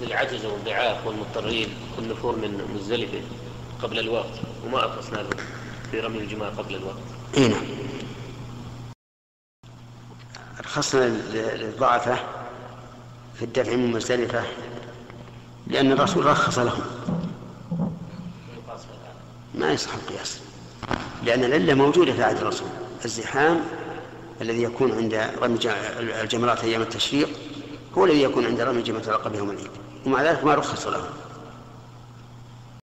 للعجز والضعاف والمضطرين والنفور من مزدلفة قبل الوقت وما أرخصنا له في رمي الجماع قبل الوقت. اي نعم رخصنا للضعفة في الدفع من مزدلفة لأن الرسول رخص لهم. ما يصح القياس لأن العلة موجودة في عهد الرسول. الزحام الذي يكون عند رمي الجمرات أيام التشريق هو الذي يكون عند رمي جمرة العقبة يوم العيد. ومع ذلك ما رخص لهم.